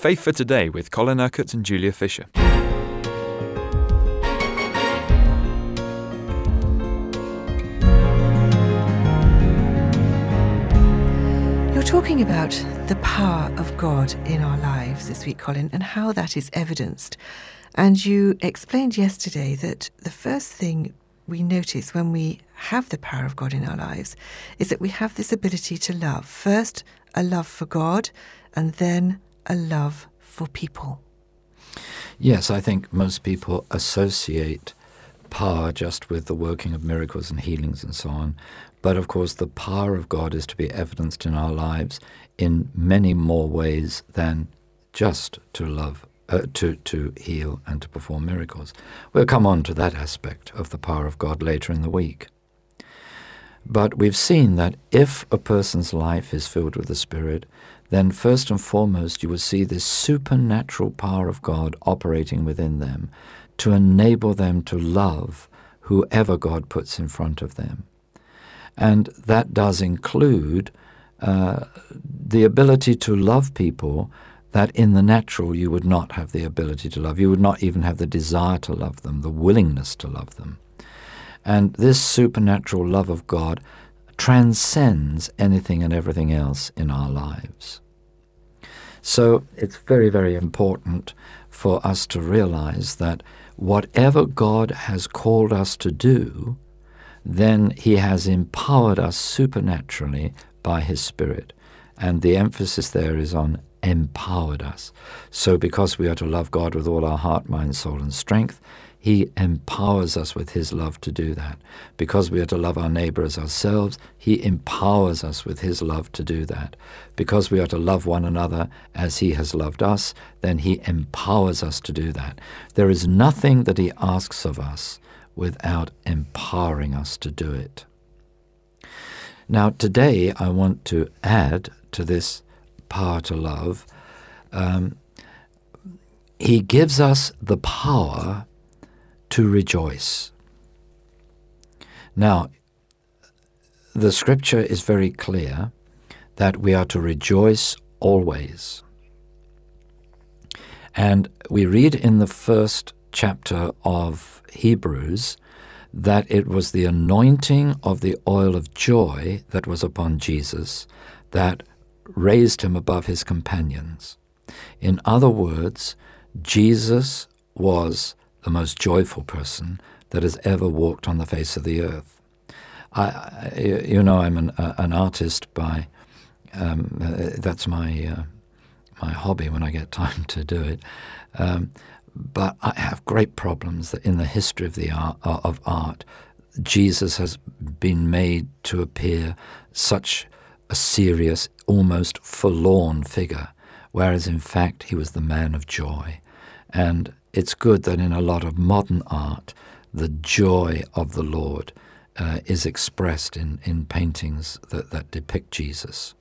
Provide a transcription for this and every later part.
Faith for Today with Colin Urquhart and Julia Fisher. You're talking about the power of God in our lives this week, Colin, and how that is evidenced. And you explained yesterday that the first thing we notice when we have the power of God in our lives is that we have this ability to love. First, a love for God, and then a love for people. Yes, I think most people associate power just with the working of miracles and healings and so on. But of course, the power of God is to be evidenced in our lives in many more ways than just to love uh, to, to heal and to perform miracles. We'll come on to that aspect of the power of God later in the week. But we've seen that if a person's life is filled with the Spirit, then first and foremost you will see this supernatural power of God operating within them to enable them to love whoever God puts in front of them. And that does include uh, the ability to love people that in the natural you would not have the ability to love. You would not even have the desire to love them, the willingness to love them. And this supernatural love of God transcends anything and everything else in our lives. So it's very, very important for us to realize that whatever God has called us to do, then He has empowered us supernaturally by His Spirit. And the emphasis there is on empowered us. So, because we are to love God with all our heart, mind, soul, and strength, He empowers us with His love to do that. Because we are to love our neighbor as ourselves, He empowers us with His love to do that. Because we are to love one another as He has loved us, then He empowers us to do that. There is nothing that He asks of us without empowering us to do it. Now, today I want to add to this power to love, um, he gives us the power to rejoice. Now, the scripture is very clear that we are to rejoice always. And we read in the first chapter of Hebrews that it was the anointing of the oil of joy that was upon Jesus that raised him above his companions. In other words, Jesus was the most joyful person that has ever walked on the face of the earth. I, you know, I'm an, uh, an artist by, um, uh, that's my, uh, my hobby when I get time to do it. Um, but I have great problems that in the history of, the art, uh, of art, Jesus has been made to appear such a serious, almost forlorn figure, whereas in fact he was the man of joy. And it's good that in a lot of modern art, the joy of the Lord uh, is expressed in, in paintings that, that depict Jesus.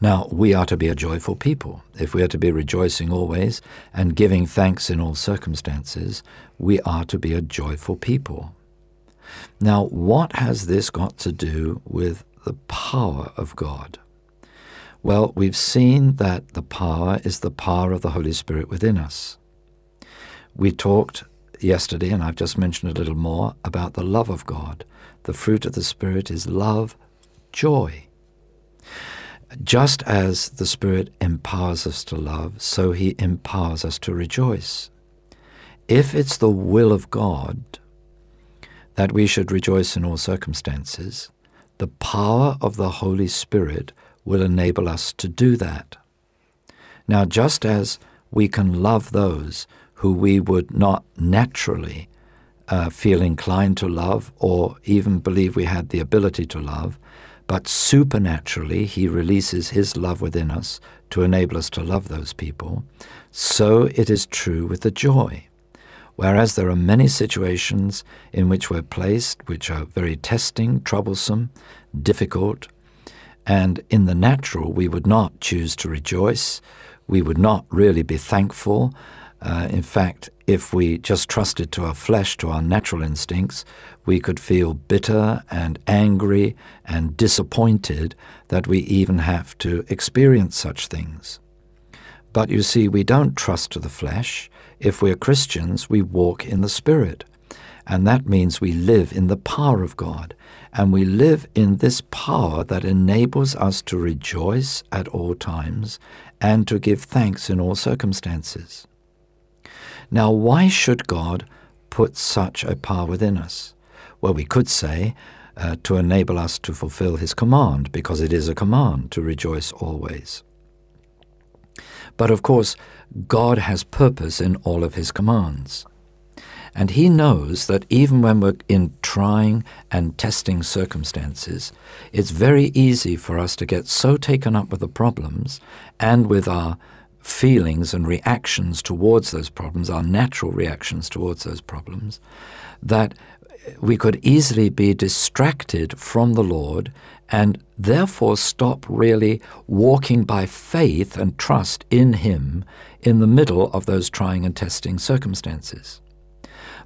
Now, we are to be a joyful people. If we are to be rejoicing always and giving thanks in all circumstances, we are to be a joyful people. Now, what has this got to do with the power of God? Well, we've seen that the power is the power of the Holy Spirit within us. We talked yesterday, and I've just mentioned a little more, about the love of God. The fruit of the Spirit is love, joy. Just as the Spirit empowers us to love, so He empowers us to rejoice. If it's the will of God that we should rejoice in all circumstances, the power of the Holy Spirit will enable us to do that. Now, just as we can love those who we would not naturally uh, feel inclined to love or even believe we had the ability to love, but supernaturally He releases His love within us to enable us to love those people, so it is true with the joy. Whereas there are many situations in which we're placed which are very testing, troublesome, difficult, and in the natural we would not choose to rejoice, we would not really be thankful. Uh, in fact, if we just trusted to our flesh, to our natural instincts, we could feel bitter and angry and disappointed that we even have to experience such things. But you see, we don't trust to the flesh. If we're Christians, we walk in the Spirit. And that means we live in the power of God. And we live in this power that enables us to rejoice at all times and to give thanks in all circumstances. Now, why should God put such a power within us? Well, we could say uh, to enable us to fulfill his command, because it is a command to rejoice always. But of course, God has purpose in all of his commands. And he knows that even when we're in trying and testing circumstances, it's very easy for us to get so taken up with the problems and with our feelings and reactions towards those problems, our natural reactions towards those problems, that we could easily be distracted from the Lord and therefore stop really walking by faith and trust in Him in the middle of those trying and testing circumstances.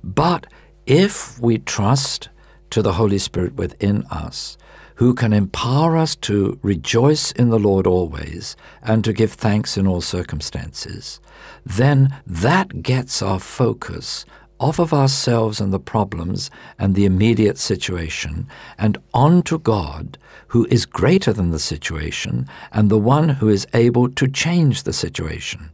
But if we trust to the Holy Spirit within us, who can empower us to rejoice in the Lord always and to give thanks in all circumstances, then that gets our focus off of ourselves and the problems and the immediate situation and onto God, who is greater than the situation and the one who is able to change the situation.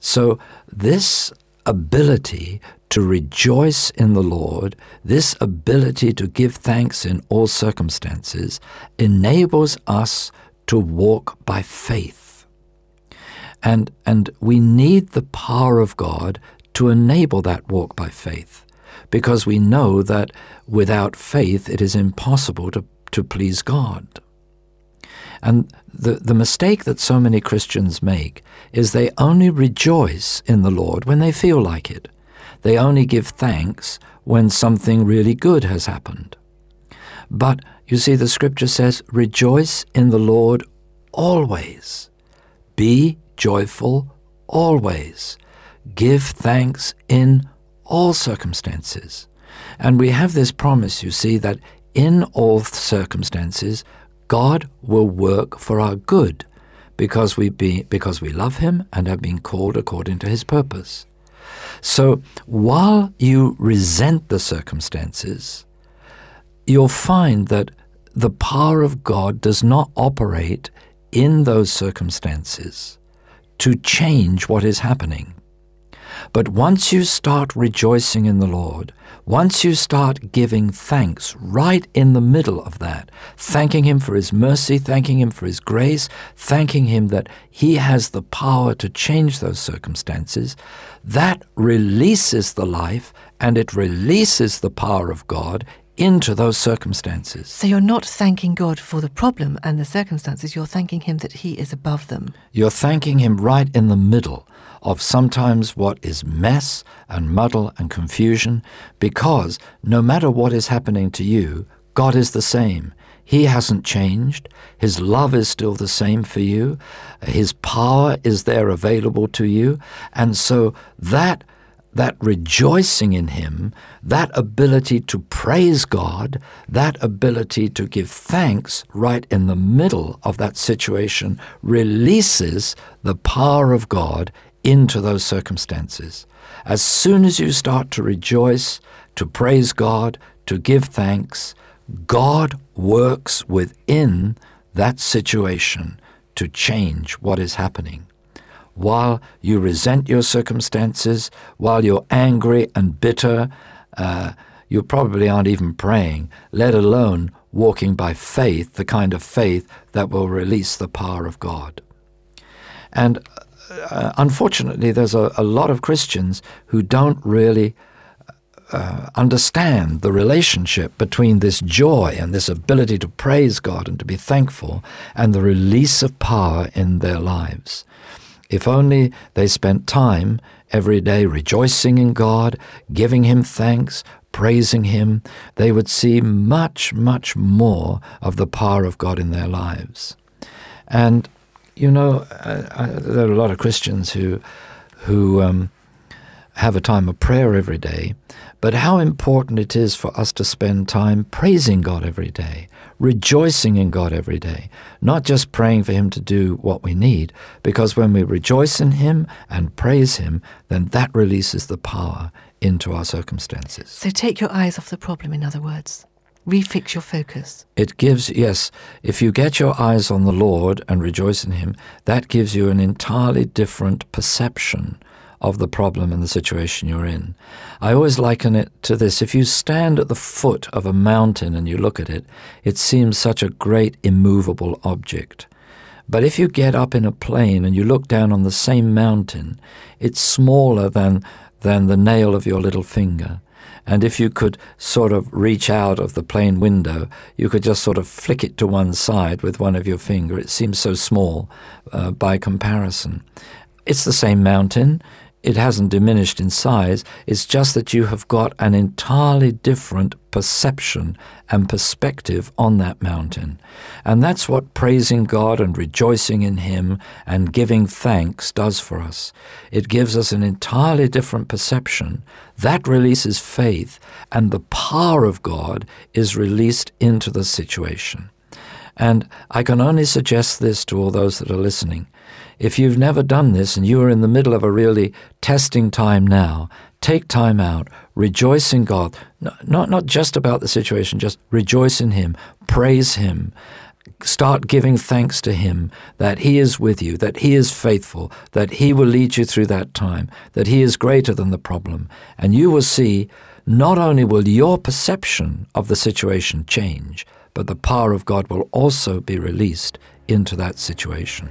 So, this ability to rejoice in the Lord, this ability to give thanks in all circumstances, enables us to walk by faith. And, and we need the power of God to enable that walk by faith, because we know that without faith it is impossible to, to please God. And the, the mistake that so many Christians make is they only rejoice in the Lord when they feel like it. They only give thanks when something really good has happened. But you see, the scripture says, Rejoice in the Lord always. Be joyful always. Give thanks in all circumstances. And we have this promise, you see, that in all circumstances, God will work for our good because we, be, because we love Him and have been called according to His purpose. So while you resent the circumstances, you'll find that the power of God does not operate in those circumstances to change what is happening. But once you start rejoicing in the Lord, once you start giving thanks right in the middle of that, thanking Him for His mercy, thanking Him for His grace, thanking Him that He has the power to change those circumstances, that releases the life and it releases the power of God into those circumstances. So you're not thanking God for the problem and the circumstances, you're thanking Him that He is above them. You're thanking Him right in the middle of sometimes what is mess and muddle and confusion, because no matter what is happening to you, God is the same. He hasn't changed. His love is still the same for you. His power is there available to you. And so that that rejoicing in Him, that ability to praise God, that ability to give thanks right in the middle of that situation releases the power of God into those circumstances. As soon as you start to rejoice, to praise God, to give thanks, God works within that situation to change what is happening. While you resent your circumstances, while you're angry and bitter, uh, you probably aren't even praying, let alone walking by faith, the kind of faith that will release the power of God. And uh, unfortunately, there's a, a, lot of Christians who don't really uh, understand the relationship between this joy and this ability to praise God and to be thankful and the release of power in their lives. If only they spent time every day rejoicing in God, giving Him thanks, praising Him, they would see much, much more of the power of God in their lives. And you know, uh, I, there are a lot of Christians who who um, have a time of prayer every day, but how important it is for us to spend time praising God every day, rejoicing in God every day, not just praying for Him to do what we need, because when we rejoice in Him and praise Him, then that releases the power into our circumstances. So take your eyes off the problem, in other words. Refix your focus. It gives, yes, if you get your eyes on the Lord and rejoice in Him, that gives you an entirely different perception of the problem and the situation you're in. I always liken it to this if you stand at the foot of a mountain and you look at it, it seems such a great immovable object. But if you get up in a plane and you look down on the same mountain, it's smaller than, than the nail of your little finger. And if you could sort of reach out of the plane window, you could just sort of flick it to one side with one of your finger. It seems so small uh, by comparison. It's the same mountain. It hasn't diminished in size. It's just that you have got an entirely different perception and perspective on that mountain. And that's what praising God and rejoicing in Him and giving thanks does for us. It gives us an entirely different perception. That releases faith, and the power of God is released into the situation. And I can only suggest this to all those that are listening. If you've never done this and you are in the middle of a really testing time now, take time out, rejoice in God. Not, not just about the situation, just rejoice in Him, praise Him. Start giving thanks to Him that He is with you, that He is faithful, that He will lead you through that time, that He is greater than the problem. And you will see not only will your perception of the situation change, but the power of God will also be released into that situation.